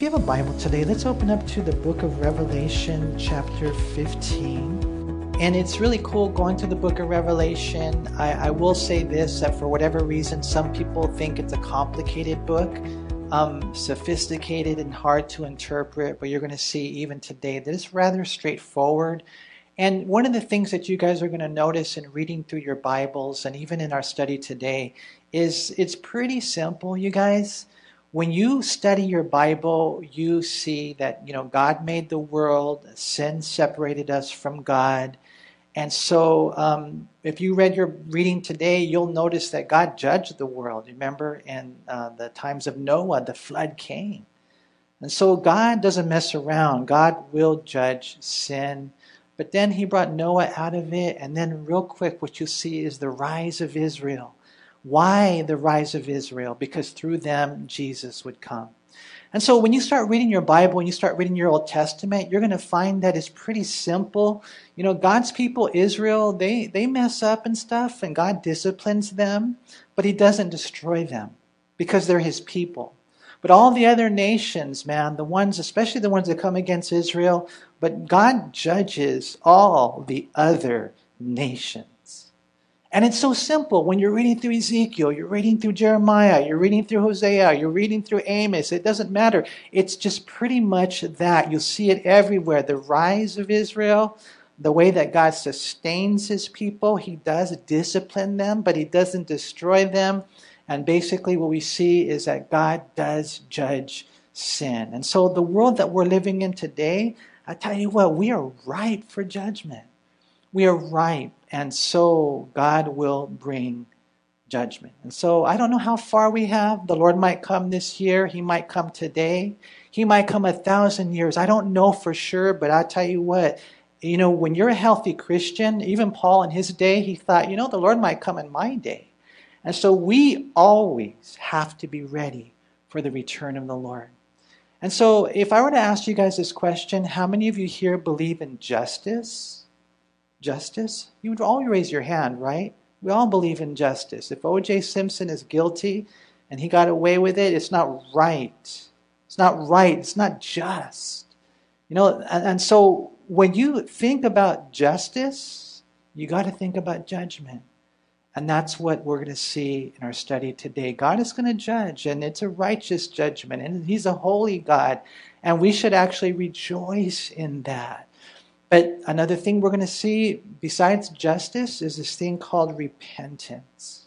If you have a Bible today, let's open up to the book of Revelation, chapter 15. And it's really cool going to the book of Revelation. I, I will say this that for whatever reason, some people think it's a complicated book, um, sophisticated and hard to interpret, but you're going to see even today that it's rather straightforward. And one of the things that you guys are going to notice in reading through your Bibles and even in our study today is it's pretty simple, you guys when you study your Bible, you see that you know God made the world, sin separated us from God, and so um, if you read your reading today, you'll notice that God judged the world. Remember, in uh, the times of Noah, the flood came, and so God doesn't mess around. God will judge sin. But then he brought Noah out of it, and then, real quick, what you see is the rise of Israel. Why the rise of Israel? Because through them Jesus would come. And so when you start reading your Bible and you start reading your Old Testament, you're going to find that it's pretty simple. You know, God's people, Israel, they, they mess up and stuff, and God disciplines them, but He doesn't destroy them because they're His people. But all the other nations, man, the ones, especially the ones that come against Israel, but God judges all the other nations. And it's so simple. When you're reading through Ezekiel, you're reading through Jeremiah, you're reading through Hosea, you're reading through Amos, it doesn't matter. It's just pretty much that. You'll see it everywhere. The rise of Israel, the way that God sustains his people, he does discipline them, but he doesn't destroy them. And basically, what we see is that God does judge sin. And so, the world that we're living in today, I tell you what, we are ripe for judgment. We are ripe and so God will bring judgment. And so I don't know how far we have. The Lord might come this year, He might come today, He might come a thousand years. I don't know for sure, but I tell you what, you know, when you're a healthy Christian, even Paul in his day, he thought, you know, the Lord might come in my day. And so we always have to be ready for the return of the Lord. And so if I were to ask you guys this question, how many of you here believe in justice? Justice? You would all raise your hand, right? We all believe in justice. If O.J. Simpson is guilty and he got away with it, it's not right. It's not right. It's not just. You know, and, and so when you think about justice, you got to think about judgment. And that's what we're going to see in our study today. God is going to judge, and it's a righteous judgment, and He's a holy God. And we should actually rejoice in that. But another thing we're going to see besides justice is this thing called repentance.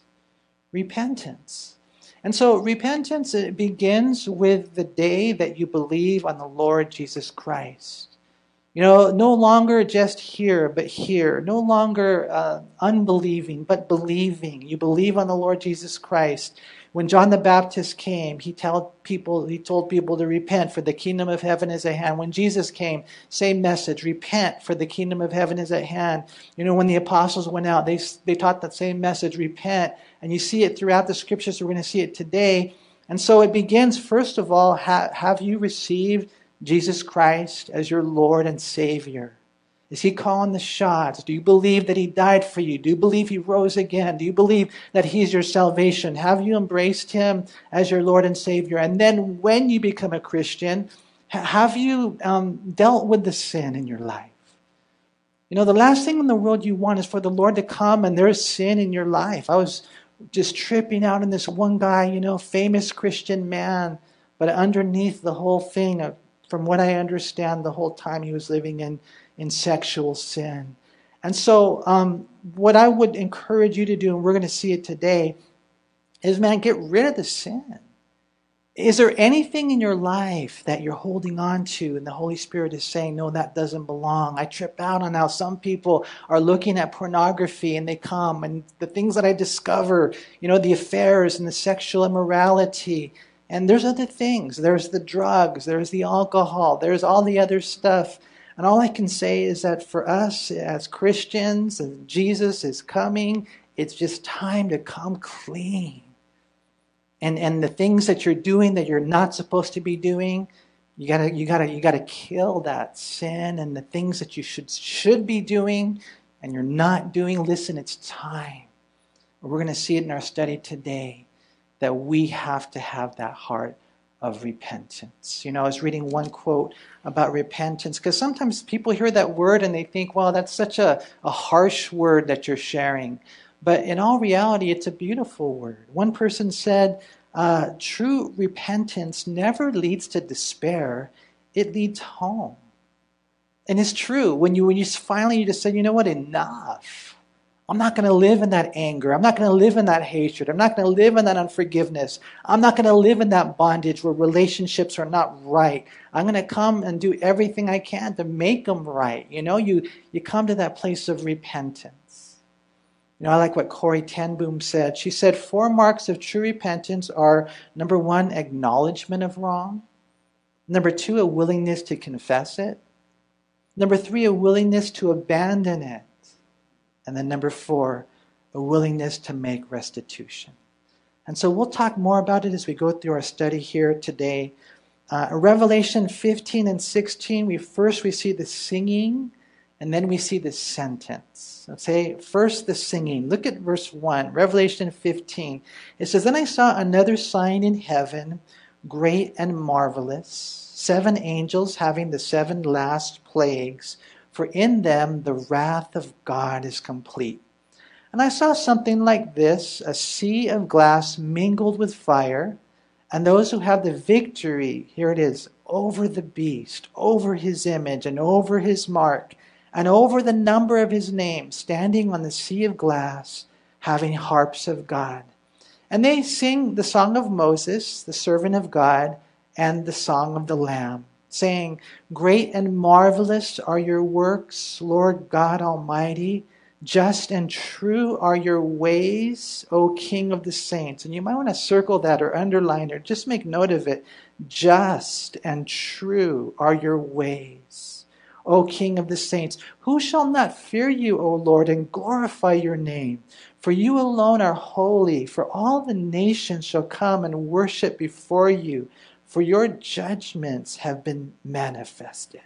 Repentance. And so repentance begins with the day that you believe on the Lord Jesus Christ. You know, no longer just here, but here. No longer uh, unbelieving, but believing. You believe on the Lord Jesus Christ. When John the Baptist came, he told people, he told people to repent, for the kingdom of heaven is at hand. When Jesus came, same message, repent, for the kingdom of heaven is at hand. You know, when the apostles went out, they, they taught that same message, repent. And you see it throughout the scriptures. We're going to see it today. And so it begins, first of all, have you received Jesus Christ as your Lord and Savior? Is he calling the shots? Do you believe that he died for you? Do you believe he rose again? Do you believe that he's your salvation? Have you embraced him as your Lord and Savior? And then when you become a Christian, have you um, dealt with the sin in your life? You know, the last thing in the world you want is for the Lord to come and there's sin in your life. I was just tripping out on this one guy, you know, famous Christian man, but underneath the whole thing, uh, from what I understand, the whole time he was living in in sexual sin. And so, um, what I would encourage you to do, and we're going to see it today, is man, get rid of the sin. Is there anything in your life that you're holding on to and the Holy Spirit is saying, no, that doesn't belong? I trip out on how some people are looking at pornography and they come and the things that I discover, you know, the affairs and the sexual immorality. And there's other things. There's the drugs, there's the alcohol, there's all the other stuff and all I can say is that for us as Christians, Jesus is coming, it's just time to come clean. And, and the things that you're doing that you're not supposed to be doing, you gotta, you gotta, you gotta kill that sin and the things that you should, should be doing and you're not doing. Listen, it's time. We're going to see it in our study today that we have to have that heart of repentance. You know, I was reading one quote about repentance because sometimes people hear that word and they think, well, that's such a, a harsh word that you're sharing. But in all reality, it's a beautiful word. One person said, uh, true repentance never leads to despair, it leads home. And it's true. When you, when you finally you just say, you know what, enough. I'm not going to live in that anger. I'm not going to live in that hatred. I'm not going to live in that unforgiveness. I'm not going to live in that bondage where relationships are not right. I'm going to come and do everything I can to make them right. You know, you, you come to that place of repentance. You know, I like what Corrie ten Boom said. She said, Four marks of true repentance are number one, acknowledgement of wrong. Number two, a willingness to confess it. Number three, a willingness to abandon it. And then number four, a willingness to make restitution. And so we'll talk more about it as we go through our study here today. Uh, Revelation 15 and 16, we first we see the singing, and then we see the sentence. Say first the singing. Look at verse 1, Revelation 15. It says, Then I saw another sign in heaven, great and marvelous seven angels having the seven last plagues, for in them the wrath of God is complete. And I saw something like this a sea of glass mingled with fire, and those who have the victory, here it is, over the beast, over his image, and over his mark, and over the number of his name, standing on the sea of glass, having harps of God. And they sing the song of Moses, the servant of God and the song of the Lamb, saying, Great and marvelous are your works, Lord God Almighty. Just and true are your ways, O King of the saints. And you might want to circle that or underline or just make note of it. Just and true are your ways, O King of the saints. Who shall not fear you, O Lord, and glorify your name? For you alone are holy, for all the nations shall come and worship before you for your judgments have been manifested.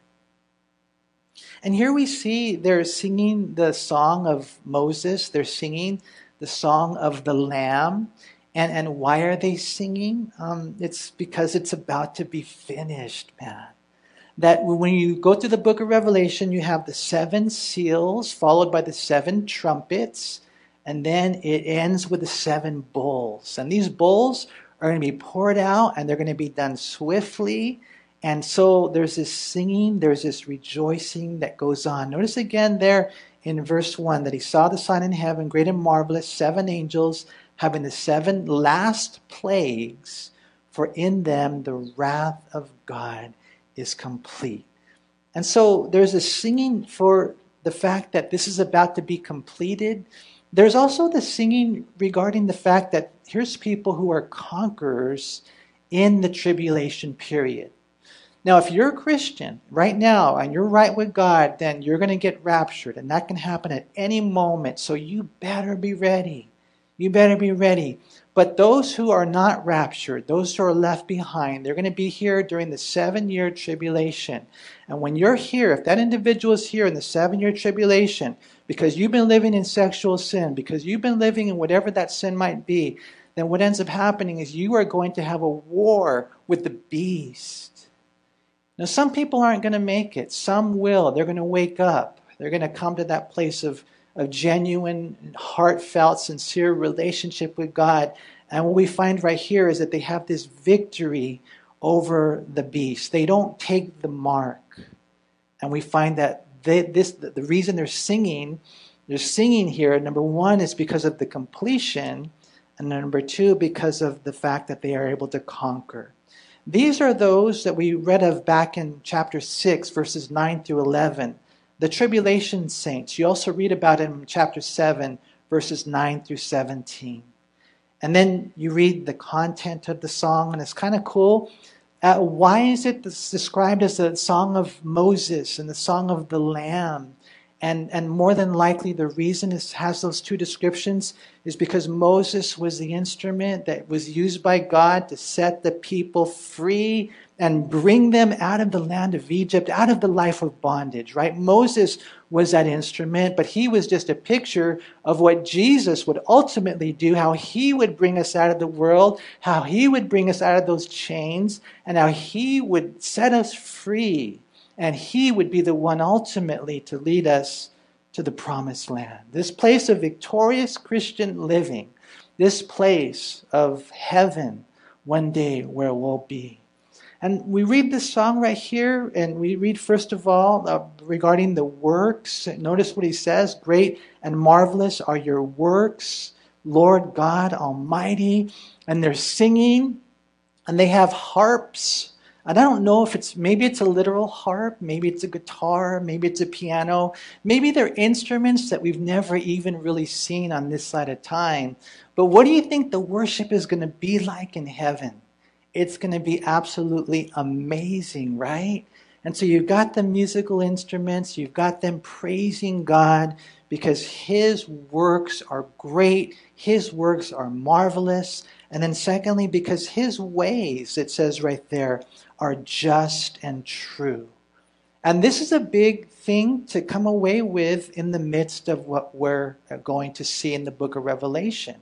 And here we see they're singing the song of Moses, they're singing the song of the Lamb. And, and why are they singing? Um, it's because it's about to be finished, man. That when you go to the book of Revelation, you have the seven seals followed by the seven trumpets, and then it ends with the seven bowls. And these bowls are going to be poured out and they're going to be done swiftly. And so there's this singing, there's this rejoicing that goes on. Notice again there in verse 1 that he saw the sign in heaven, great and marvelous, seven angels having the seven last plagues, for in them the wrath of God is complete. And so there's a singing for the fact that this is about to be completed. There's also the singing regarding the fact that here's people who are conquerors in the tribulation period. Now, if you're a Christian right now and you're right with God, then you're going to get raptured, and that can happen at any moment. So you better be ready. You better be ready. But those who are not raptured, those who are left behind, they're going to be here during the seven year tribulation. And when you're here, if that individual is here in the seven year tribulation, because you've been living in sexual sin, because you've been living in whatever that sin might be, then what ends up happening is you are going to have a war with the beast. Now, some people aren't going to make it, some will. They're going to wake up, they're going to come to that place of of genuine, heartfelt, sincere relationship with God. And what we find right here is that they have this victory over the beast. They don't take the mark. And we find that they, this the reason they're singing, they're singing here, number one, is because of the completion, and number two, because of the fact that they are able to conquer. These are those that we read of back in chapter 6, verses 9 through 11 the tribulation saints. You also read about in chapter 7, verses 9 through 17. And then you read the content of the song, and it's kind of cool. Uh, why is it described as the song of Moses and the song of the Lamb? And, and more than likely, the reason it has those two descriptions is because Moses was the instrument that was used by God to set the people free and bring them out of the land of Egypt, out of the life of bondage, right? Moses was that instrument, but he was just a picture of what Jesus would ultimately do, how he would bring us out of the world, how he would bring us out of those chains, and how he would set us free. And he would be the one ultimately to lead us to the promised land. This place of victorious Christian living, this place of heaven one day where we'll be. And we read this song right here, and we read first of all uh, regarding the works. Notice what he says Great and marvelous are your works, Lord God Almighty. And they're singing, and they have harps. And I don't know if it's maybe it's a literal harp, maybe it's a guitar, maybe it's a piano, maybe they're instruments that we've never even really seen on this side of time. But what do you think the worship is going to be like in heaven? it's going to be absolutely amazing, right? And so you've got the musical instruments, you've got them praising God because His works are great, His works are marvelous. And then, secondly, because His ways, it says right there, are just and true. And this is a big thing to come away with in the midst of what we're going to see in the book of Revelation.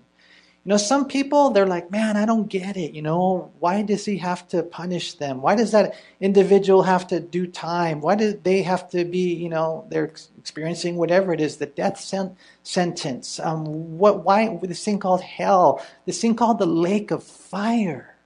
You know, some people, they're like, man, I don't get it. You know, why does he have to punish them? Why does that individual have to do time? Why do they have to be, you know, they're experiencing whatever it is, the death sen- sentence? Um, what, why, this thing called hell, this thing called the lake of fire.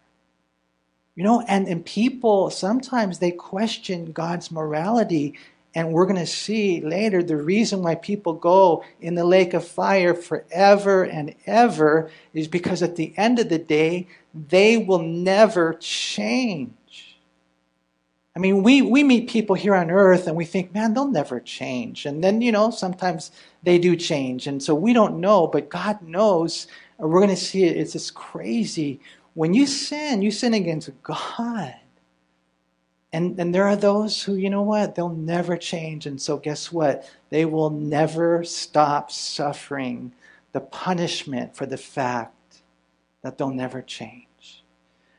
You know, and, and people, sometimes they question God's morality and we're going to see later the reason why people go in the lake of fire forever and ever is because at the end of the day, they will never change. I mean, we, we meet people here on earth and we think, man, they'll never change. And then, you know, sometimes they do change. And so we don't know, but God knows. And we're going to see it. It's just crazy. When you sin, you sin against God. And, and there are those who, you know what, they'll never change. And so, guess what? They will never stop suffering the punishment for the fact that they'll never change.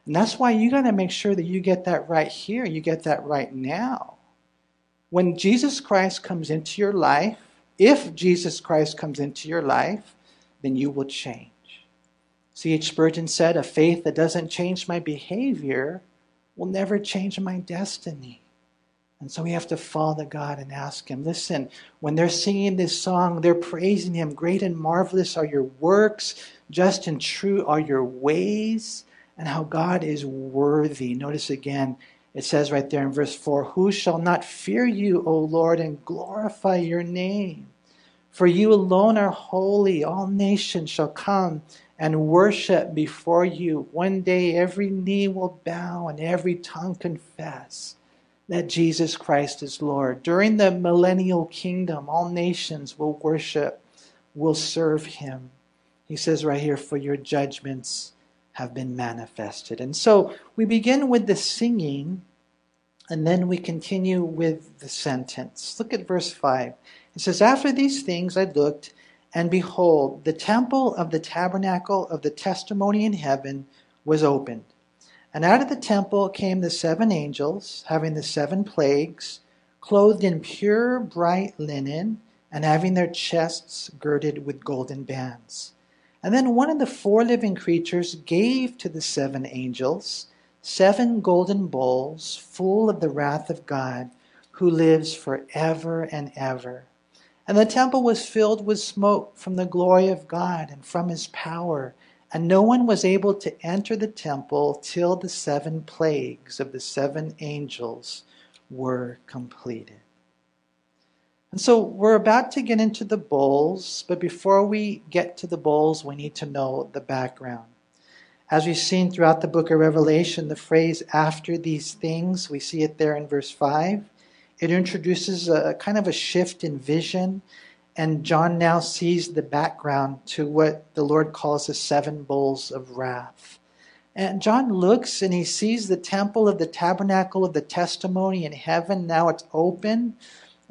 And that's why you got to make sure that you get that right here, you get that right now. When Jesus Christ comes into your life, if Jesus Christ comes into your life, then you will change. C.H. Spurgeon said, A faith that doesn't change my behavior will never change my destiny. And so we have to fall to God and ask Him. Listen, when they're singing this song, they're praising Him. Great and marvelous are your works, just and true are your ways, and how God is worthy. Notice again, it says right there in verse 4 Who shall not fear you, O Lord, and glorify your name? For you alone are holy. All nations shall come and worship before you. One day every knee will bow and every tongue confess that Jesus Christ is Lord. During the millennial kingdom, all nations will worship, will serve him. He says right here, For your judgments have been manifested. And so we begin with the singing, and then we continue with the sentence. Look at verse 5. It says, After these things I looked and behold, the temple of the tabernacle of the testimony in heaven was opened. And out of the temple came the seven angels, having the seven plagues, clothed in pure bright linen, and having their chests girded with golden bands. And then one of the four living creatures gave to the seven angels seven golden bowls full of the wrath of God, who lives for ever and ever. And the temple was filled with smoke from the glory of God and from his power. And no one was able to enter the temple till the seven plagues of the seven angels were completed. And so we're about to get into the bowls, but before we get to the bowls, we need to know the background. As we've seen throughout the book of Revelation, the phrase after these things, we see it there in verse 5. It introduces a, a kind of a shift in vision, and John now sees the background to what the Lord calls the seven bowls of wrath. And John looks and he sees the temple of the tabernacle of the testimony in heaven. Now it's open.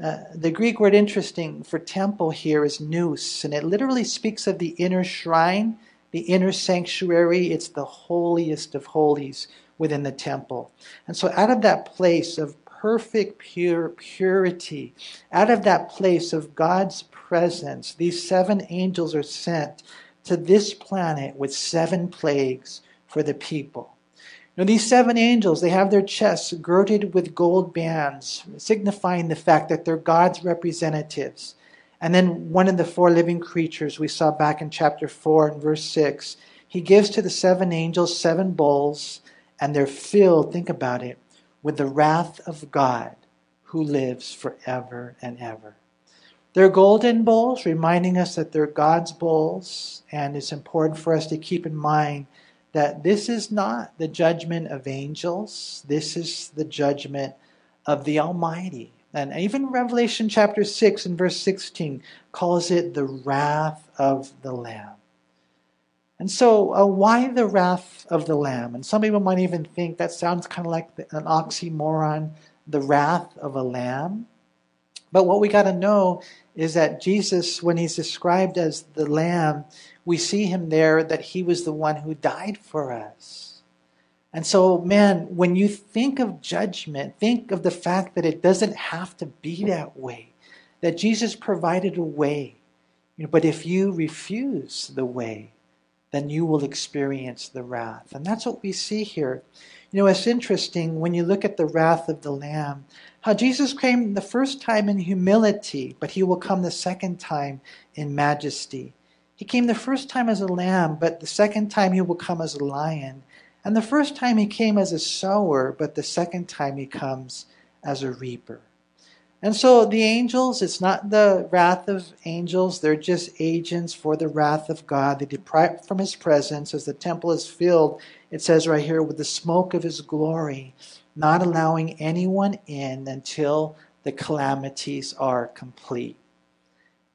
Uh, the Greek word interesting for temple here is naos, and it literally speaks of the inner shrine, the inner sanctuary. It's the holiest of holies within the temple. And so, out of that place of perfect pure purity, out of that place of God's presence, these seven angels are sent to this planet with seven plagues for the people. Now, these seven angels, they have their chests girded with gold bands, signifying the fact that they're God's representatives. And then one of the four living creatures we saw back in chapter 4 and verse 6, he gives to the seven angels seven bowls, and they're filled, think about it, with the wrath of God who lives forever and ever. They're golden bowls, reminding us that they're God's bowls, and it's important for us to keep in mind that this is not the judgment of angels, this is the judgment of the Almighty. And even Revelation chapter 6 and verse 16 calls it the wrath of the Lamb. And so, uh, why the wrath of the Lamb? And some people might even think that sounds kind of like an oxymoron, the wrath of a lamb. But what we got to know is that Jesus, when he's described as the lamb, we see him there that he was the one who died for us. And so, man, when you think of judgment, think of the fact that it doesn't have to be that way, that Jesus provided a way. You know, but if you refuse the way, then you will experience the wrath. And that's what we see here. You know, it's interesting when you look at the wrath of the Lamb, how Jesus came the first time in humility, but he will come the second time in majesty. He came the first time as a lamb, but the second time he will come as a lion. And the first time he came as a sower, but the second time he comes as a reaper. And so the angels, it's not the wrath of angels, they're just agents for the wrath of God. They depart from his presence as the temple is filled, it says right here, with the smoke of his glory, not allowing anyone in until the calamities are complete.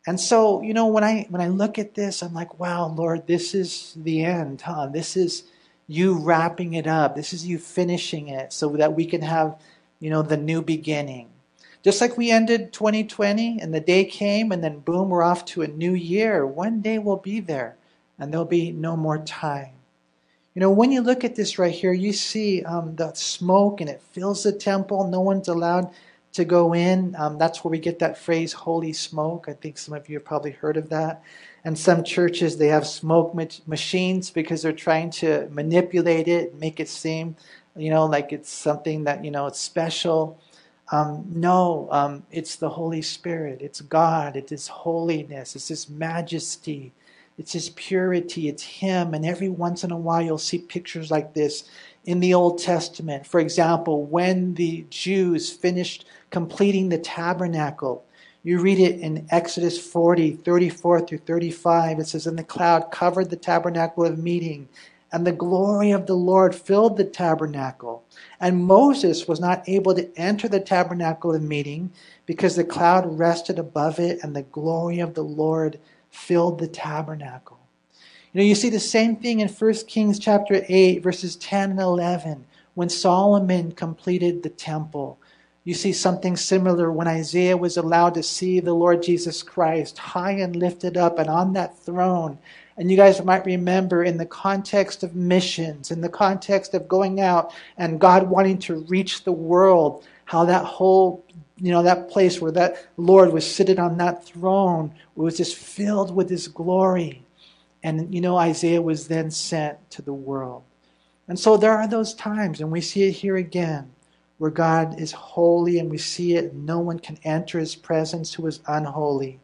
And so, you know, when I when I look at this, I'm like, wow, Lord, this is the end, huh? This is you wrapping it up. This is you finishing it so that we can have, you know, the new beginning. Just like we ended 2020 and the day came and then boom, we're off to a new year. One day we'll be there and there'll be no more time. You know, when you look at this right here, you see um, the smoke and it fills the temple. No one's allowed to go in. Um, that's where we get that phrase, holy smoke. I think some of you have probably heard of that. And some churches, they have smoke ma- machines because they're trying to manipulate it, make it seem, you know, like it's something that, you know, it's special. Um, no, um, it's the Holy Spirit. It's God. It's His holiness. It's His majesty. It's His purity. It's Him. And every once in a while, you'll see pictures like this in the Old Testament. For example, when the Jews finished completing the tabernacle. You read it in Exodus 40, 34 through 35. It says, And the cloud covered the tabernacle of meeting, and the glory of the Lord filled the tabernacle. And Moses was not able to enter the tabernacle of meeting because the cloud rested above it, and the glory of the Lord filled the tabernacle. You know, you see the same thing in 1 Kings chapter 8, verses 10 and 11, when Solomon completed the temple. You see something similar when Isaiah was allowed to see the Lord Jesus Christ high and lifted up and on that throne. And you guys might remember in the context of missions, in the context of going out and God wanting to reach the world, how that whole, you know, that place where that Lord was sitting on that throne was just filled with his glory. And, you know, Isaiah was then sent to the world. And so there are those times, and we see it here again where God is holy and we see it, no one can enter his presence who is unholy.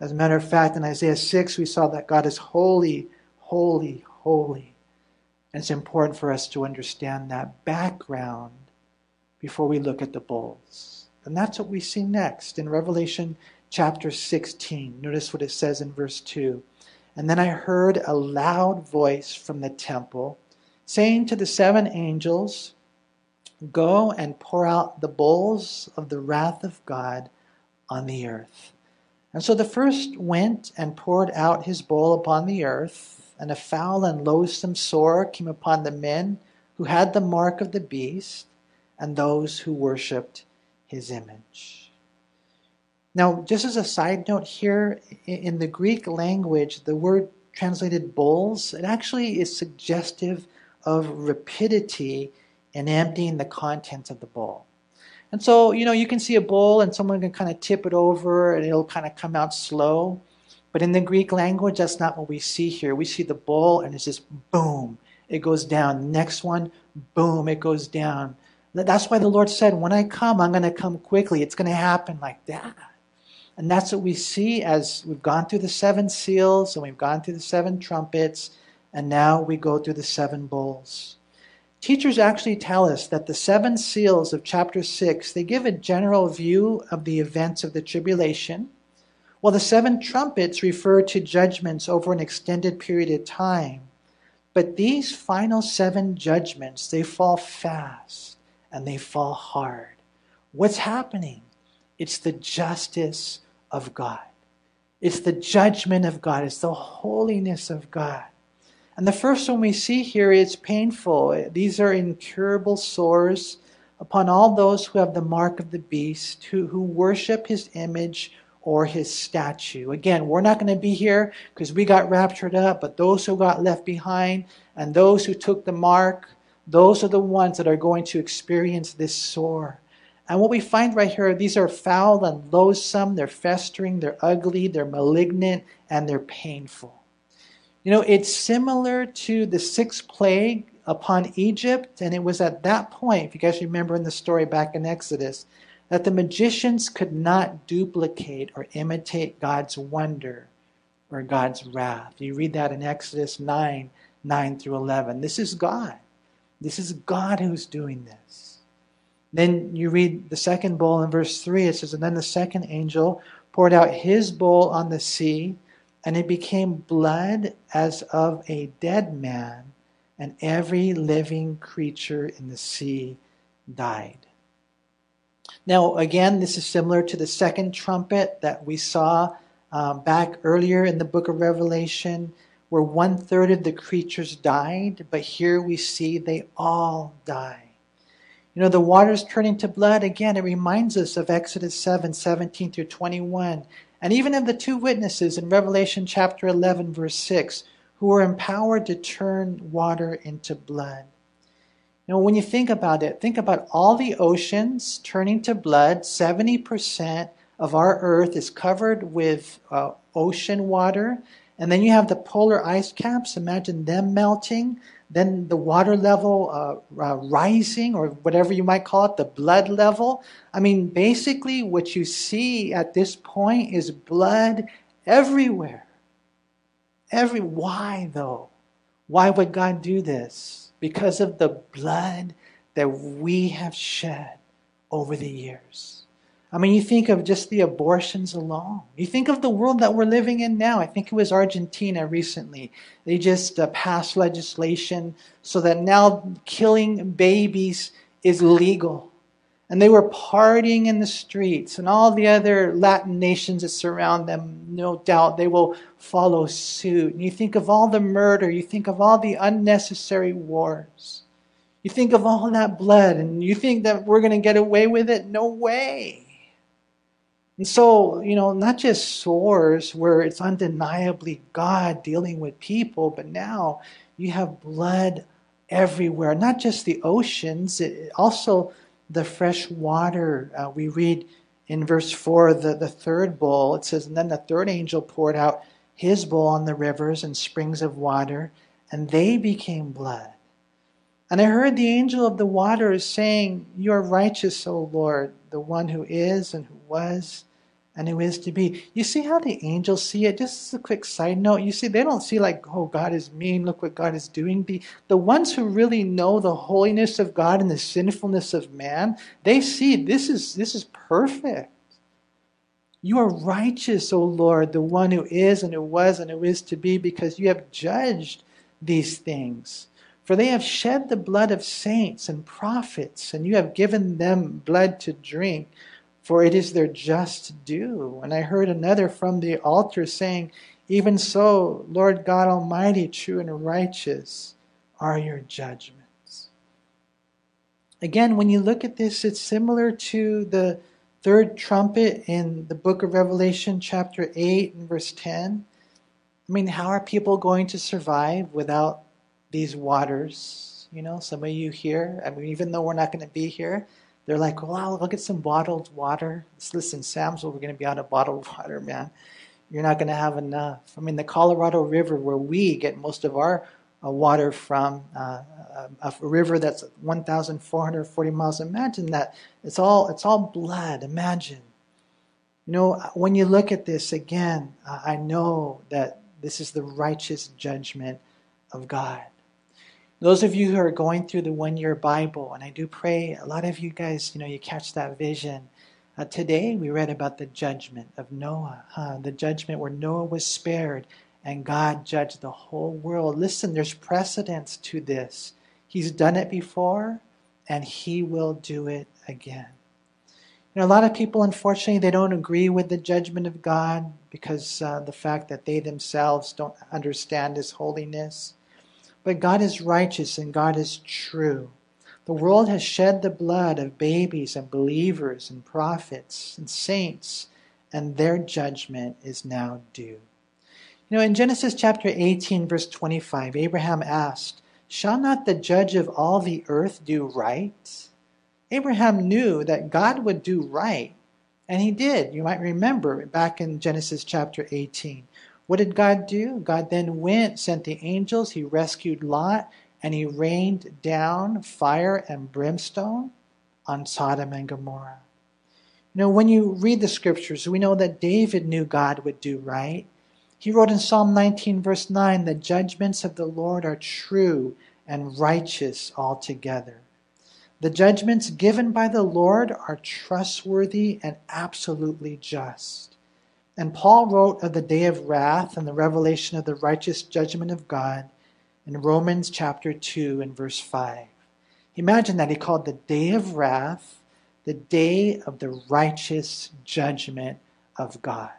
As a matter of fact, in Isaiah 6, we saw that God is holy, holy, holy. And it's important for us to understand that background before we look at the bowls. And that's what we see next in Revelation chapter 16. Notice what it says in verse 2. And then I heard a loud voice from the temple saying to the seven angels, Go and pour out the bowls of the wrath of God on the earth. And so the first went and poured out his bowl upon the earth, and a foul and loathsome sore came upon the men who had the mark of the beast and those who worshipped his image. Now, just as a side note here, in the Greek language, the word translated bowls, it actually is suggestive of rapidity in emptying the contents of the bowl. And so, you know, you can see a bowl and someone can kind of tip it over and it'll kind of come out slow. But in the Greek language, that's not what we see here. We see the bowl and it's just boom, it goes down. Next one, boom, it goes down. That's why the Lord said, When I come, I'm going to come quickly. It's going to happen like that. And that's what we see as we've gone through the seven seals and we've gone through the seven trumpets, and now we go through the seven bowls. Teachers actually tell us that the seven seals of chapter 6, they give a general view of the events of the tribulation, while the seven trumpets refer to judgments over an extended period of time. But these final seven judgments, they fall fast and they fall hard. What's happening? It's the justice of God. It's the judgment of God. It's the holiness of God. And the first one we see here is painful. These are incurable sores upon all those who have the mark of the beast, who, who worship his image or his statue. Again, we're not going to be here because we got raptured up, but those who got left behind and those who took the mark, those are the ones that are going to experience this sore. And what we find right here, these are foul and loathsome, they're festering, they're ugly, they're malignant, and they're painful. You know, it's similar to the sixth plague upon Egypt, and it was at that point, if you guys remember in the story back in Exodus, that the magicians could not duplicate or imitate God's wonder or God's wrath. You read that in Exodus 9 9 through 11. This is God. This is God who's doing this. Then you read the second bowl in verse 3. It says, And then the second angel poured out his bowl on the sea and it became blood as of a dead man, and every living creature in the sea died. Now, again, this is similar to the second trumpet that we saw um, back earlier in the book of Revelation, where one third of the creatures died, but here we see they all die. You know, the waters turning to blood, again, it reminds us of Exodus 7 17 through 21 and even of the two witnesses in Revelation chapter 11, verse 6, who were empowered to turn water into blood. Know, when you think about it, think about all the oceans turning to blood. 70% of our earth is covered with uh, ocean water. And then you have the polar ice caps. Imagine them melting then the water level uh, uh, rising, or whatever you might call it, the blood level. I mean, basically, what you see at this point is blood everywhere. Every why though? Why would God do this? Because of the blood that we have shed over the years. I mean, you think of just the abortions alone. You think of the world that we're living in now. I think it was Argentina recently. They just uh, passed legislation so that now killing babies is legal. And they were partying in the streets, and all the other Latin nations that surround them, no doubt, they will follow suit. And you think of all the murder, you think of all the unnecessary wars. You think of all that blood, and you think that we're going to get away with it? No way. And so, you know, not just sores where it's undeniably God dealing with people, but now you have blood everywhere, not just the oceans, it, also the fresh water. Uh, we read in verse 4, the, the third bowl, it says, And then the third angel poured out his bowl on the rivers and springs of water, and they became blood. And I heard the angel of the waters saying, You are righteous, O Lord, the one who is and who was and who is to be. You see how the angels see it? Just as a quick side note, you see, they don't see like, oh, God is mean, look what God is doing. The, the ones who really know the holiness of God and the sinfulness of man, they see this is this is perfect. You are righteous, O Lord, the one who is and who was and who is to be, because you have judged these things. For they have shed the blood of saints and prophets, and you have given them blood to drink for it is their just due. And I heard another from the altar saying, Even so, Lord God Almighty, true and righteous are your judgments. Again, when you look at this, it's similar to the third trumpet in the book of Revelation, chapter 8 and verse 10. I mean, how are people going to survive without these waters? You know, some of you here, I mean, even though we're not going to be here, they're like, well, I'll, I'll get some bottled water. Listen, Sam's, we're going to be out of bottled water, man. You're not going to have enough. I mean, the Colorado River, where we get most of our uh, water from, uh, a, a river that's 1,440 miles. Imagine that. It's all, it's all blood. Imagine. You know, when you look at this again, I know that this is the righteous judgment of God. Those of you who are going through the one year Bible, and I do pray a lot of you guys, you know, you catch that vision. Uh, today we read about the judgment of Noah, huh? the judgment where Noah was spared and God judged the whole world. Listen, there's precedence to this. He's done it before, and He will do it again. You know, a lot of people, unfortunately, they don't agree with the judgment of God because uh, the fact that they themselves don't understand His holiness. But God is righteous and God is true. The world has shed the blood of babies and believers and prophets and saints, and their judgment is now due. You know, in Genesis chapter 18, verse 25, Abraham asked, Shall not the judge of all the earth do right? Abraham knew that God would do right, and he did. You might remember back in Genesis chapter 18. What did God do? God then went, sent the angels, he rescued Lot, and he rained down fire and brimstone on Sodom and Gomorrah. You know, when you read the scriptures, we know that David knew God would do right. He wrote in Psalm 19, verse 9, The judgments of the Lord are true and righteous altogether. The judgments given by the Lord are trustworthy and absolutely just. And Paul wrote of the day of wrath and the revelation of the righteous judgment of God in Romans chapter 2 and verse 5. Imagine that he called the day of wrath the day of the righteous judgment of God.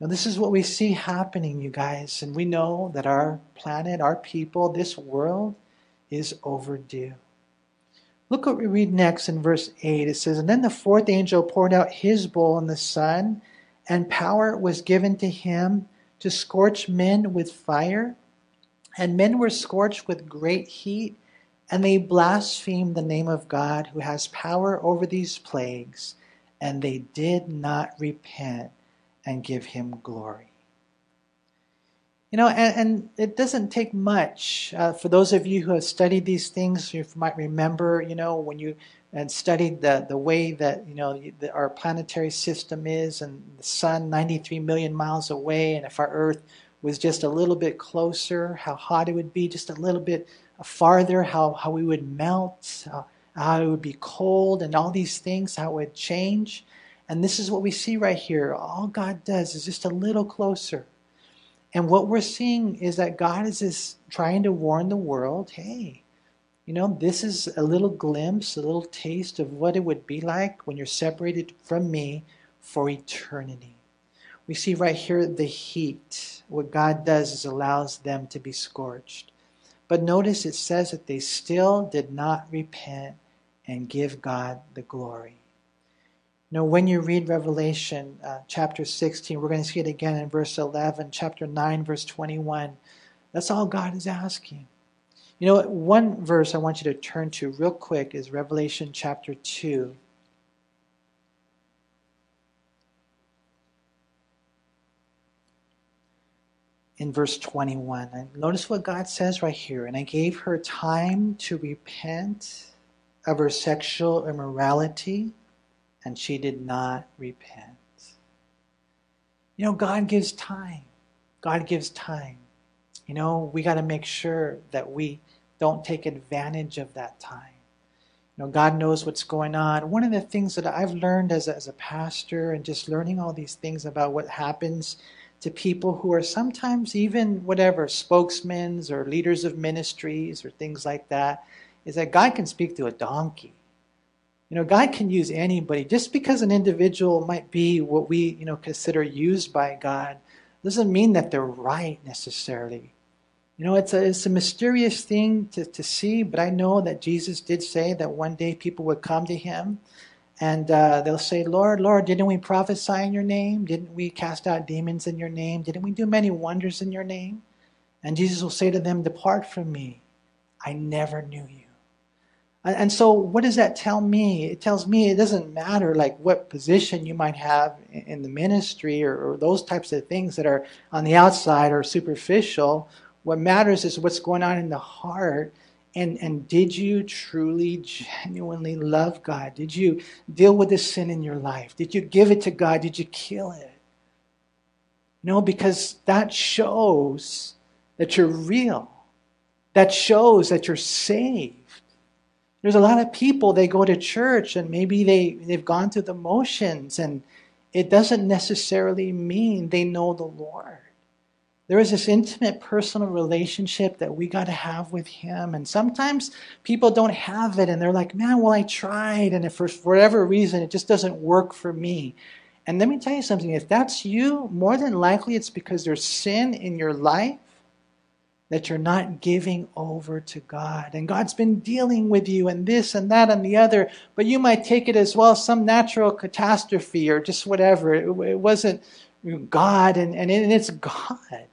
Now, this is what we see happening, you guys, and we know that our planet, our people, this world is overdue. Look what we read next in verse 8. It says, And then the fourth angel poured out his bowl on the sun, and power was given to him to scorch men with fire. And men were scorched with great heat, and they blasphemed the name of God who has power over these plagues, and they did not repent and give him glory. You know, and, and it doesn't take much. Uh, for those of you who have studied these things, you might remember, you know, when you and studied the, the way that, you know, the, our planetary system is and the sun 93 million miles away, and if our Earth was just a little bit closer, how hot it would be, just a little bit farther, how, how we would melt, uh, how it would be cold, and all these things, how it would change. And this is what we see right here. All God does is just a little closer. And what we're seeing is that God is just trying to warn the world hey, you know, this is a little glimpse, a little taste of what it would be like when you're separated from me for eternity. We see right here the heat. What God does is allows them to be scorched. But notice it says that they still did not repent and give God the glory. Know, when you read Revelation uh, chapter 16, we're going to see it again in verse 11, chapter 9, verse 21. That's all God is asking. You know, one verse I want you to turn to real quick is Revelation chapter 2. In verse 21. And notice what God says right here. And I gave her time to repent of her sexual immorality and she did not repent. You know, God gives time. God gives time. You know, we got to make sure that we don't take advantage of that time. You know, God knows what's going on. One of the things that I've learned as a, as a pastor and just learning all these things about what happens to people who are sometimes even whatever spokesmen or leaders of ministries or things like that is that God can speak to a donkey. You know, God can use anybody. Just because an individual might be what we, you know, consider used by God, doesn't mean that they're right necessarily. You know, it's a, it's a mysterious thing to, to see, but I know that Jesus did say that one day people would come to him and uh, they'll say, Lord, Lord, didn't we prophesy in your name? Didn't we cast out demons in your name? Didn't we do many wonders in your name? And Jesus will say to them, Depart from me. I never knew you. And so, what does that tell me? It tells me it doesn't matter like what position you might have in the ministry or, or, those types of things that are on the outside or superficial. What matters is what's going on in the heart. And, and did you truly, genuinely love God? Did you deal with the sin in your life? Did you give it to God? Did you kill it? No, because that shows that you're real. That shows that you're saved. There's a lot of people, they go to church and maybe they, they've gone through the motions, and it doesn't necessarily mean they know the Lord. There is this intimate personal relationship that we got to have with Him. And sometimes people don't have it and they're like, man, well, I tried. And for whatever reason it just doesn't work for me. And let me tell you something if that's you, more than likely it's because there's sin in your life that you're not giving over to God. And God's been dealing with you and this and that and the other, but you might take it as well some natural catastrophe or just whatever. It, it wasn't God, and, and it's God.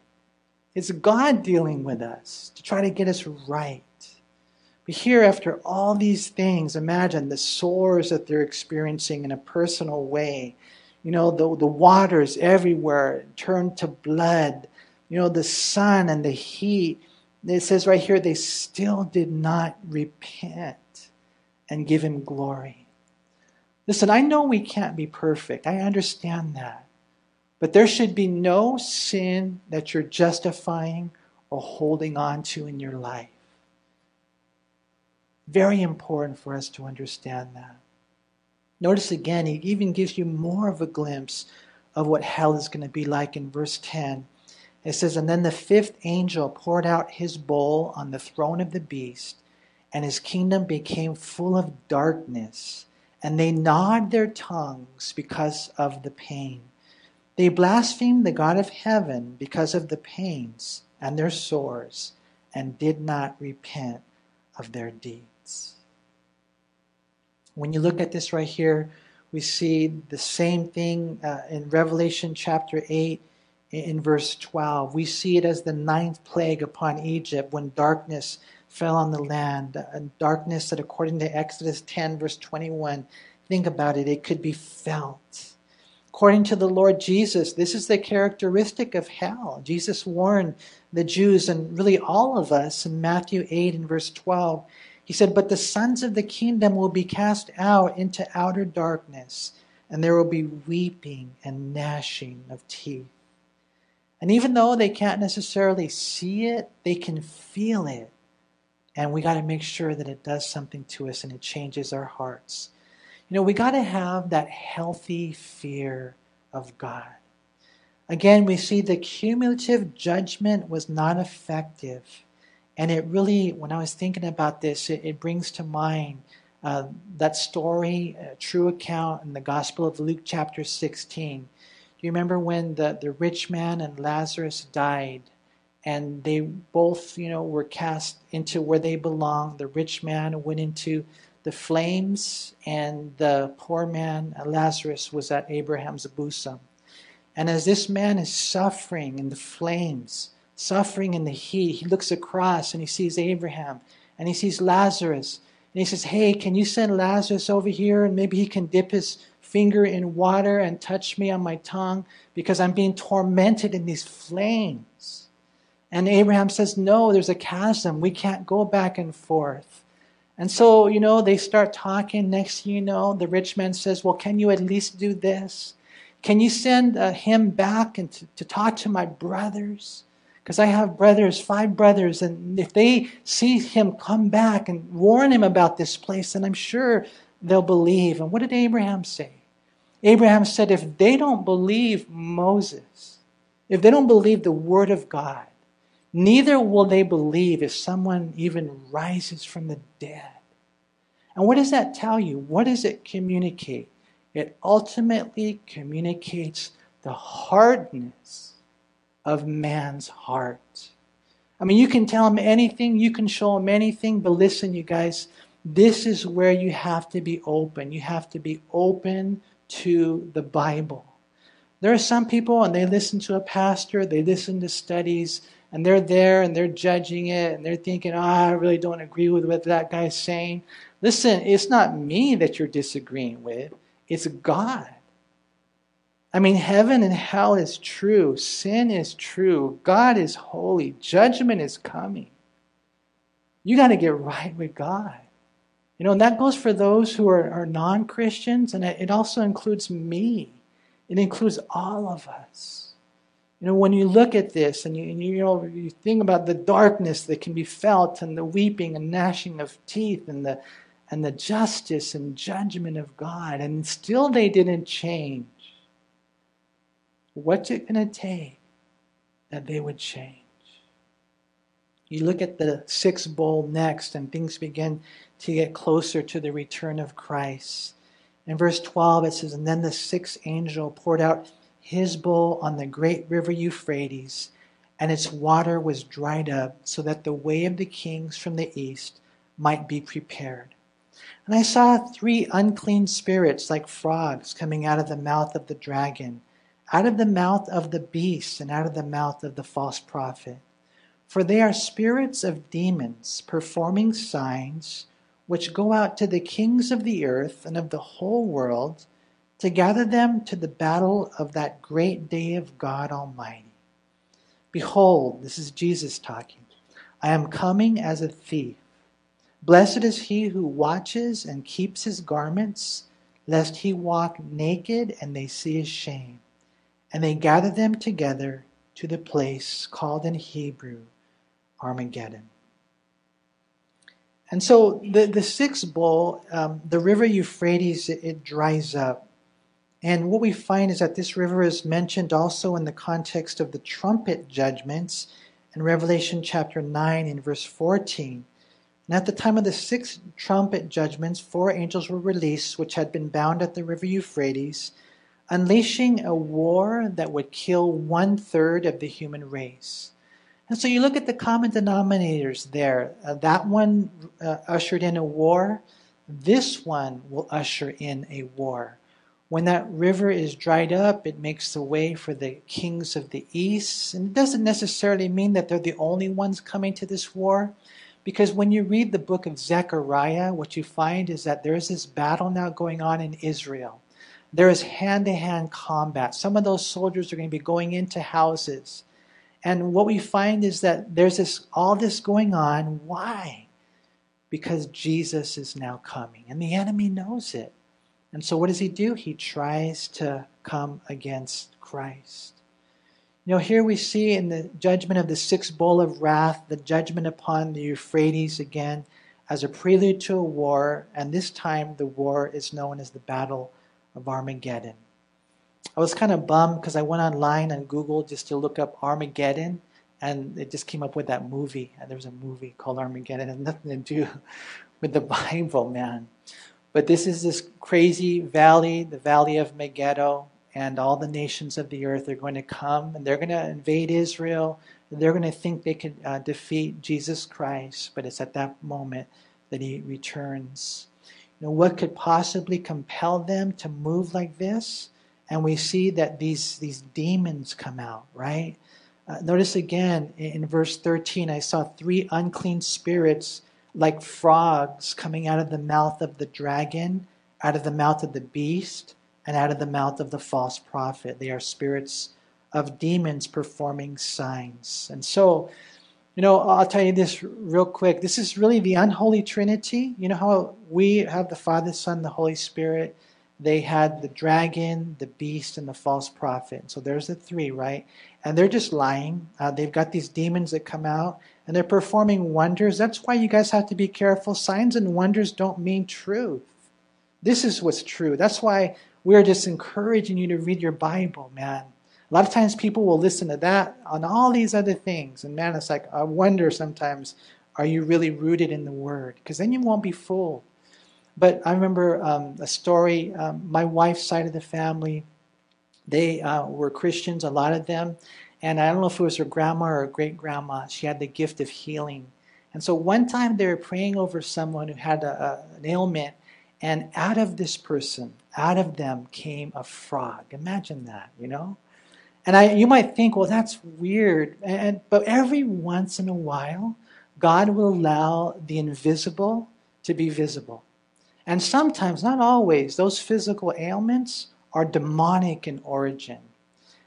It's God dealing with us to try to get us right. But here, after all these things, imagine the sores that they're experiencing in a personal way. You know, the, the waters everywhere turned to blood you know, the sun and the heat. It says right here, they still did not repent and give him glory. Listen, I know we can't be perfect. I understand that. But there should be no sin that you're justifying or holding on to in your life. Very important for us to understand that. Notice again, he even gives you more of a glimpse of what hell is going to be like in verse 10. It says, And then the fifth angel poured out his bowl on the throne of the beast, and his kingdom became full of darkness, and they gnawed their tongues because of the pain. They blasphemed the God of heaven because of the pains and their sores, and did not repent of their deeds. When you look at this right here, we see the same thing uh, in Revelation chapter 8 in verse 12. We see it as the ninth plague upon Egypt when darkness fell on the land. And darkness that, according to Exodus 10, verse 21, think about it, it could be felt. According to the Lord Jesus, this is the characteristic of hell. Jesus warned the Jews and really all of us in Matthew 8 and verse 12. He said, But the sons of the kingdom will be cast out into outer darkness, and there will be weeping and gnashing of teeth. And even though they can't necessarily see it, they can feel it. And we got to make sure that it does something to us and it changes our hearts. You know, we got to have that healthy fear of God. Again, we see the cumulative judgment was not effective. And it really, when I was thinking about this, it, it brings to mind uh, that story, a true account in the Gospel of Luke, chapter 16 you remember when the, the rich man and Lazarus died and they both, you know, were cast into where they belong? The rich man went into the flames and the poor man, Lazarus, was at Abraham's bosom. And as this man is suffering in the flames, suffering in the heat, he looks across and he sees Abraham and he sees Lazarus. And he says, Hey, can you send Lazarus over here and maybe he can dip his finger in water and touch me on my tongue because I'm being tormented in these flames. And Abraham says, No, there's a chasm. We can't go back and forth. And so, you know, they start talking. Next you know, the rich man says, Well, can you at least do this? Can you send uh, him back and to, to talk to my brothers? Because I have brothers, five brothers, and if they see him come back and warn him about this place, then I'm sure they'll believe. And what did Abraham say? Abraham said, if they don't believe Moses, if they don't believe the word of God, neither will they believe if someone even rises from the dead. And what does that tell you? What does it communicate? It ultimately communicates the hardness of man's heart. I mean, you can tell him anything, you can show him anything, but listen, you guys, this is where you have to be open. You have to be open to the Bible. There are some people, and they listen to a pastor, they listen to studies, and they're there and they're judging it and they're thinking, oh, I really don't agree with what that guy's saying. Listen, it's not me that you're disagreeing with, it's God. I mean, heaven and hell is true, sin is true, God is holy, judgment is coming. You got to get right with God. You know, and that goes for those who are, are non Christians, and it also includes me. It includes all of us. You know, when you look at this and you, and you, you know you think about the darkness that can be felt and the weeping and gnashing of teeth and the and the justice and judgment of God, and still they didn't change. What's it going to take that they would change? You look at the sixth bowl next, and things begin to get closer to the return of Christ. In verse 12, it says, And then the sixth angel poured out his bowl on the great river Euphrates, and its water was dried up, so that the way of the kings from the east might be prepared. And I saw three unclean spirits like frogs coming out of the mouth of the dragon, out of the mouth of the beast, and out of the mouth of the false prophet. For they are spirits of demons, performing signs which go out to the kings of the earth and of the whole world to gather them to the battle of that great day of God Almighty. Behold, this is Jesus talking. I am coming as a thief. Blessed is he who watches and keeps his garments, lest he walk naked and they see his shame. And they gather them together to the place called in Hebrew Armageddon. And so the, the sixth bowl, um, the river Euphrates, it, it dries up. And what we find is that this river is mentioned also in the context of the trumpet judgments in Revelation chapter 9 and verse 14. And at the time of the sixth trumpet judgments, four angels were released, which had been bound at the river Euphrates, unleashing a war that would kill one third of the human race. And so you look at the common denominators there. Uh, that one uh, ushered in a war. This one will usher in a war. When that river is dried up, it makes the way for the kings of the east. And it doesn't necessarily mean that they're the only ones coming to this war. Because when you read the book of Zechariah, what you find is that there is this battle now going on in Israel. There is hand to hand combat. Some of those soldiers are going to be going into houses and what we find is that there's this all this going on. Why? Because Jesus is now coming, and the enemy knows it. And so what does he do? He tries to come against Christ. You know, here we see in the judgment of the sixth bowl of wrath, the judgment upon the Euphrates again as a prelude to a war, and this time the war is known as the Battle of Armageddon. I was kind of bummed because I went online on Google just to look up Armageddon, and it just came up with that movie. And there was a movie called Armageddon. It had nothing to do with the Bible, man. But this is this crazy valley, the valley of Megiddo, and all the nations of the earth are going to come and they're going to invade Israel. And They're going to think they can uh, defeat Jesus Christ, but it's at that moment that he returns. You know, what could possibly compel them to move like this? And we see that these, these demons come out, right? Uh, notice again in verse 13, I saw three unclean spirits like frogs coming out of the mouth of the dragon, out of the mouth of the beast, and out of the mouth of the false prophet. They are spirits of demons performing signs. And so, you know, I'll tell you this real quick. This is really the unholy trinity. You know how we have the Father, Son, the Holy Spirit they had the dragon, the beast, and the false prophet. So there's the three, right? And they're just lying. Uh, they've got these demons that come out and they're performing wonders. That's why you guys have to be careful. Signs and wonders don't mean truth. This is what's true. That's why we're just encouraging you to read your Bible, man. A lot of times people will listen to that on all these other things. And man, it's like, I wonder sometimes, are you really rooted in the Word? Because then you won't be fooled. But I remember um, a story. Um, my wife's side of the family, they uh, were Christians, a lot of them. And I don't know if it was her grandma or great grandma. She had the gift of healing. And so one time they were praying over someone who had a, a, an ailment, and out of this person, out of them came a frog. Imagine that, you know? And I, you might think, well, that's weird. And, but every once in a while, God will allow the invisible to be visible. And sometimes, not always, those physical ailments are demonic in origin.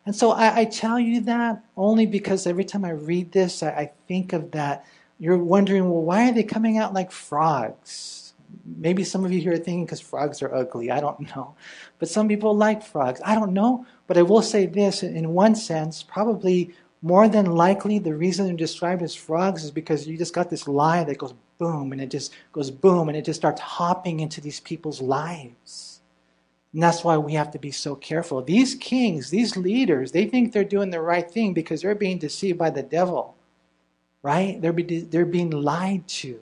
And so I, I tell you that only because every time I read this, I, I think of that. You're wondering, well, why are they coming out like frogs? Maybe some of you here are thinking because frogs are ugly. I don't know. But some people like frogs. I don't know. But I will say this in one sense, probably more than likely the reason they're described as frogs is because you just got this lie that goes boom and it just goes boom and it just starts hopping into these people's lives. And that's why we have to be so careful. These kings, these leaders, they think they're doing the right thing because they're being deceived by the devil, right? They're, be, they're being lied to.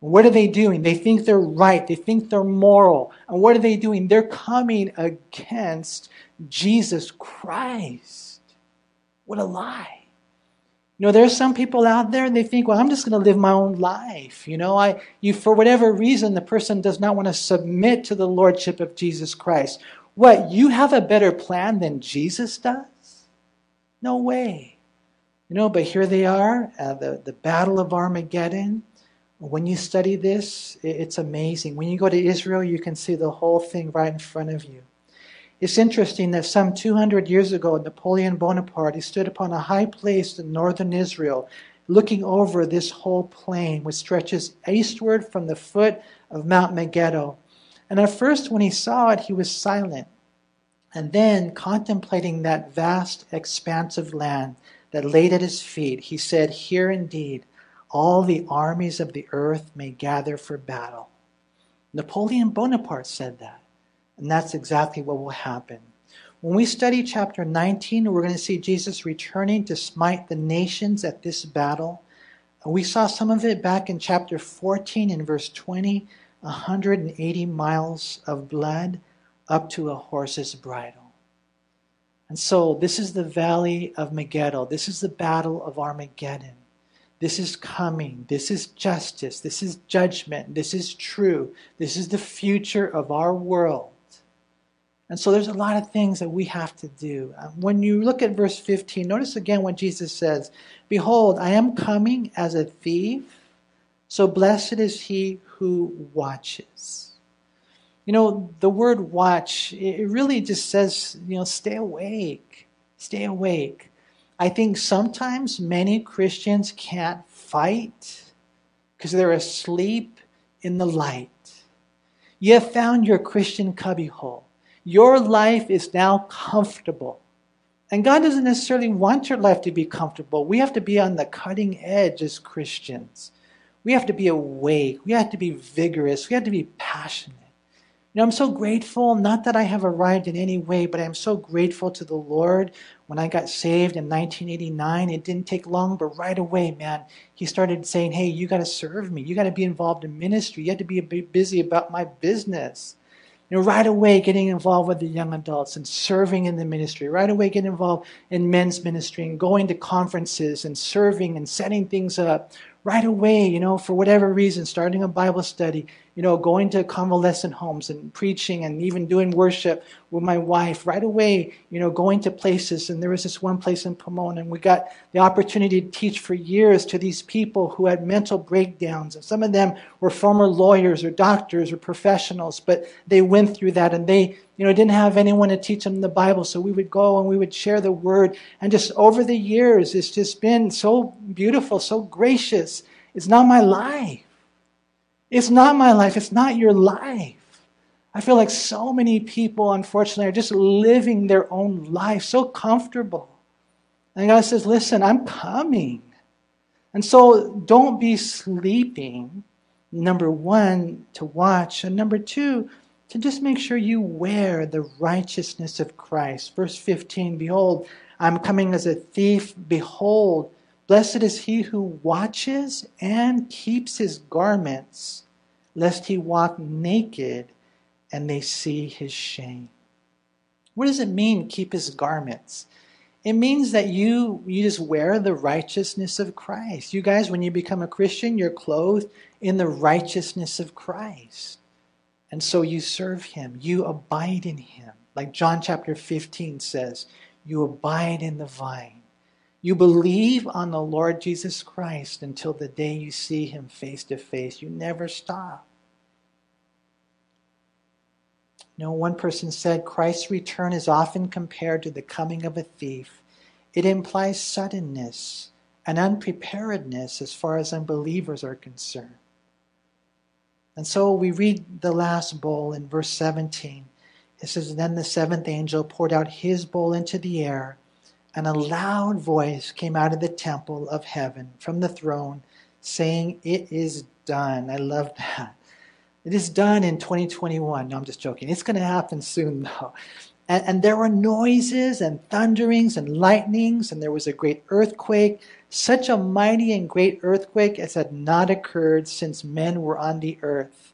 What are they doing? They think they're right. They think they're moral. And what are they doing? They're coming against Jesus Christ. What a lie. You know, there's some people out there and they think, well, I'm just going to live my own life. You know, I, you, for whatever reason, the person does not want to submit to the lordship of Jesus Christ. What, you have a better plan than Jesus does? No way. You know, but here they are, uh, the, the Battle of Armageddon. When you study this, it's amazing. When you go to Israel, you can see the whole thing right in front of you. It's interesting that some 200 years ago, Napoleon Bonaparte he stood upon a high place in northern Israel, looking over this whole plain, which stretches eastward from the foot of Mount Megiddo. And at first, when he saw it, he was silent. And then, contemplating that vast expanse of land that laid at his feet, he said, Here indeed, all the armies of the earth may gather for battle. Napoleon Bonaparte said that. And that's exactly what will happen. When we study chapter 19, we're going to see Jesus returning to smite the nations at this battle. We saw some of it back in chapter 14 in verse 20 180 miles of blood up to a horse's bridle. And so, this is the valley of Megiddo. This is the battle of Armageddon. This is coming. This is justice. This is judgment. This is true. This is the future of our world. And so there's a lot of things that we have to do. Um, when you look at verse 15, notice again what Jesus says Behold, I am coming as a thief, so blessed is he who watches. You know, the word watch, it really just says, you know, stay awake. Stay awake. I think sometimes many Christians can't fight because they're asleep in the light. You have found your Christian cubbyhole. Your life is now comfortable. And God doesn't necessarily want your life to be comfortable. We have to be on the cutting edge as Christians. We have to be awake. We have to be vigorous. We have to be passionate. You know, I'm so grateful, not that I have arrived in any way, but I'm so grateful to the Lord. When I got saved in 1989, it didn't take long, but right away, man, He started saying, Hey, you got to serve me. You got to be involved in ministry. You have to be busy about my business. You know, right away getting involved with the young adults and serving in the ministry. Right away getting involved in men's ministry and going to conferences and serving and setting things up right away, you know, for whatever reason, starting a Bible study, you know, going to convalescent homes and preaching and even doing worship with my wife, right away, you know, going to places. And there was this one place in Pomona, and we got the opportunity to teach for years to these people who had mental breakdowns. And some of them were former lawyers or doctors or professionals, but they went through that and they you know, didn't have anyone to teach them the Bible. So we would go and we would share the word. And just over the years, it's just been so beautiful, so gracious. It's not my life. It's not my life. It's not your life. I feel like so many people, unfortunately, are just living their own life so comfortable. And God says, listen, I'm coming. And so don't be sleeping, number one, to watch. And number two, to just make sure you wear the righteousness of Christ. Verse 15 Behold, I'm coming as a thief. Behold, blessed is he who watches and keeps his garments, lest he walk naked and they see his shame. What does it mean, keep his garments? It means that you you just wear the righteousness of Christ. You guys, when you become a Christian, you're clothed in the righteousness of Christ. And so you serve him, you abide in him. Like John chapter 15 says, you abide in the vine. You believe on the Lord Jesus Christ until the day you see him face to face. You never stop. Know, one person said Christ's return is often compared to the coming of a thief. It implies suddenness and unpreparedness as far as unbelievers are concerned. And so we read the last bowl in verse 17. It says, Then the seventh angel poured out his bowl into the air, and a loud voice came out of the temple of heaven from the throne, saying, It is done. I love that. It is done in 2021. No, I'm just joking. It's going to happen soon, though. And, and, there were noises and thunderings and lightnings, and there was a great earthquake, such a mighty and great earthquake as had not occurred since men were on the earth.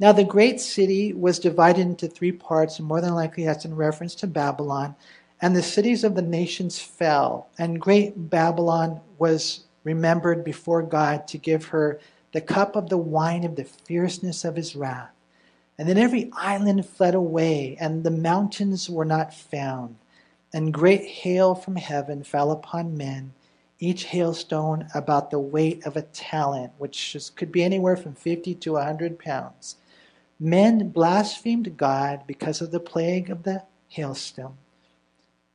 Now, the great city was divided into three parts, and more than likely that's in reference to Babylon. And the cities of the nations fell, and great Babylon was remembered before God to give her the cup of the wine of the fierceness of his wrath. And then every island fled away, and the mountains were not found. And great hail from heaven fell upon men, each hailstone about the weight of a talent, which could be anywhere from 50 to a 100 pounds. Men blasphemed God because of the plague of the hailstone.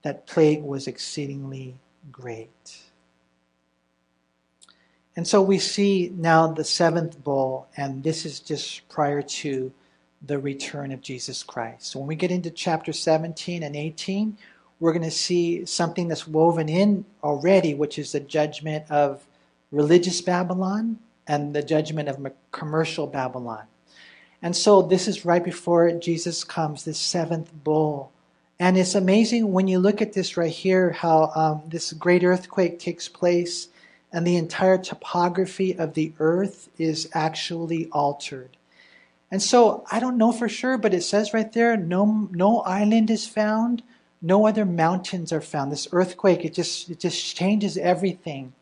That plague was exceedingly great. And so we see now the seventh bowl, and this is just prior to the return of Jesus Christ. So when we get into chapter 17 and 18, we're going to see something that's woven in already, which is the judgment of religious Babylon and the judgment of commercial Babylon. And so this is right before Jesus comes, this seventh bowl. And it's amazing when you look at this right here, how um, this great earthquake takes place and the entire topography of the earth is actually altered. And so I don't know for sure, but it says right there, no, no island is found, no other mountains are found. This earthquake, it just, it just changes everything.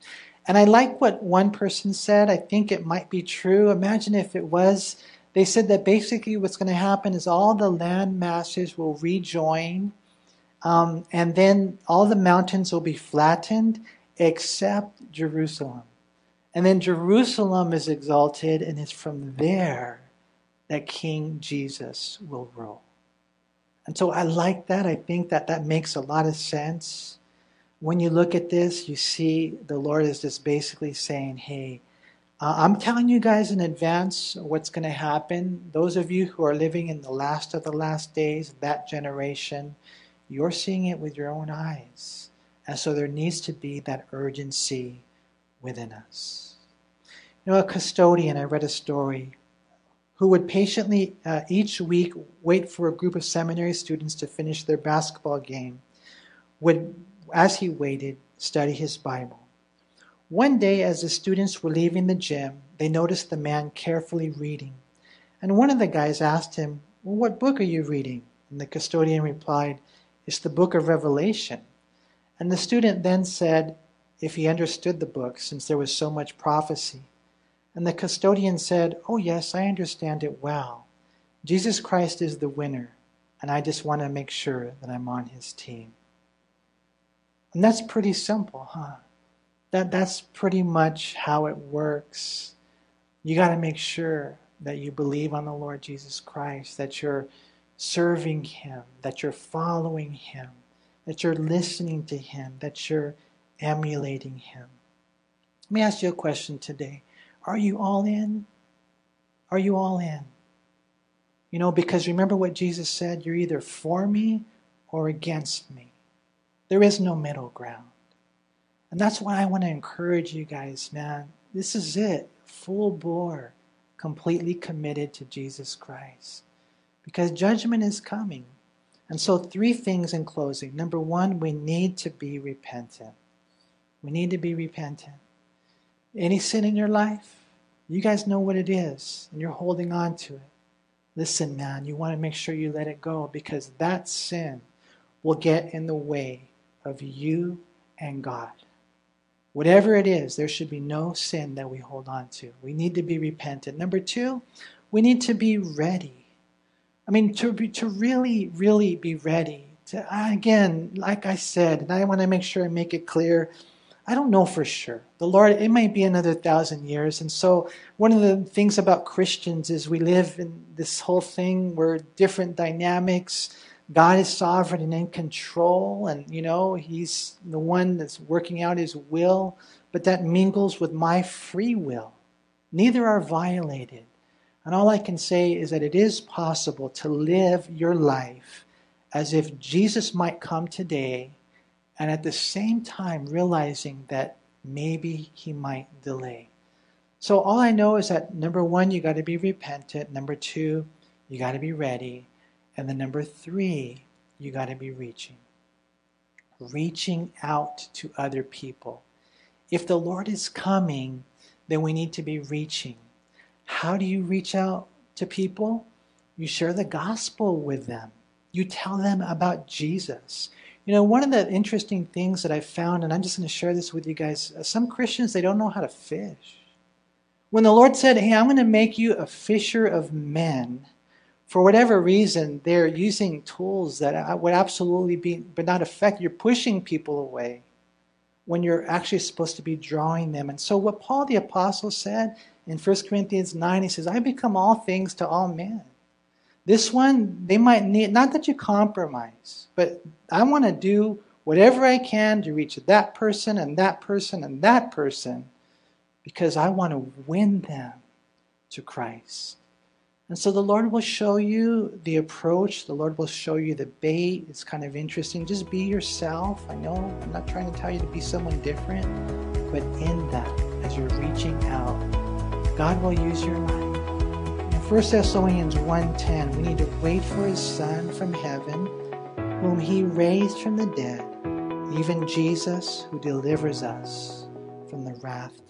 And I like what one person said. I think it might be true. Imagine if it was they said that basically what's going to happen is all the land masses will rejoin, um, and then all the mountains will be flattened except Jerusalem. And then Jerusalem is exalted, and it's from there that King Jesus will rule. And so I like that. I think that that makes a lot of sense. When you look at this, you see the Lord is just basically saying, hey, uh, I'm telling you guys in advance what's going to happen. Those of you who are living in the last of the last days, that generation, you're seeing it with your own eyes. And so there needs to be that urgency within us. You know, a custodian, I read a story, who would patiently uh, each week wait for a group of seminary students to finish their basketball game, would, as he waited, study his Bible. One day, as the students were leaving the gym, they noticed the man carefully reading. And one of the guys asked him, well, What book are you reading? And the custodian replied, It's the book of Revelation. And the student then said, If he understood the book, since there was so much prophecy. And the custodian said, Oh, yes, I understand it well. Jesus Christ is the winner, and I just want to make sure that I'm on his team. And that's pretty simple, huh? That that's pretty much how it works. You got to make sure that you believe on the Lord Jesus Christ, that you're serving Him, that you're following Him, that you're listening to Him, that you're emulating Him. Let me ask you a question today. Are you all in? Are you all in? You know, because remember what Jesus said you're either for me or against me. There is no middle ground. And that's why I want to encourage you guys, man. This is it. Full bore, completely committed to Jesus Christ. Because judgment is coming. And so, three things in closing. Number one, we need to be repentant. We need to be repentant. Any sin in your life, you guys know what it is, and you're holding on to it. Listen, man, you want to make sure you let it go because that sin will get in the way of you and God. Whatever it is, there should be no sin that we hold on to. We need to be repentant. Number two, we need to be ready. I mean, to, be, to really, really be ready To, Again, like I said, and I want to make sure I make it clear, I don't know for sure. The Lord, it might be another thousand years. And so, one of the things about Christians is we live in this whole thing where different dynamics. God is sovereign and in control, and you know, He's the one that's working out His will, but that mingles with my free will. Neither are violated. And all I can say is that it is possible to live your life as if Jesus might come today and at the same time realizing that maybe he might delay. So all I know is that number one, you got to be repentant. Number two, you got to be ready. And then number three, you got to be reaching. Reaching out to other people. If the Lord is coming, then we need to be reaching. How do you reach out to people? You share the gospel with them. You tell them about Jesus. You know, one of the interesting things that I found, and I'm just going to share this with you guys uh, some Christians, they don't know how to fish. When the Lord said, Hey, I'm going to make you a fisher of men, for whatever reason, they're using tools that would absolutely be, but not affect. You're pushing people away when you're actually supposed to be drawing them. And so, what Paul the Apostle said in 1 Corinthians 9, he says, I become all things to all men. This one, they might need, not that you compromise, but I want to do whatever I can to reach that person and that person and that person because I want to win them to Christ. And so the Lord will show you the approach. The Lord will show you the bait. It's kind of interesting. Just be yourself. I know I'm not trying to tell you to be someone different, but in that, as you're reaching out, God will use your life. In 1 Thessalonians 1.10, we need to wait for his Son from heaven, whom he raised from the dead, even Jesus who delivers us from the wrath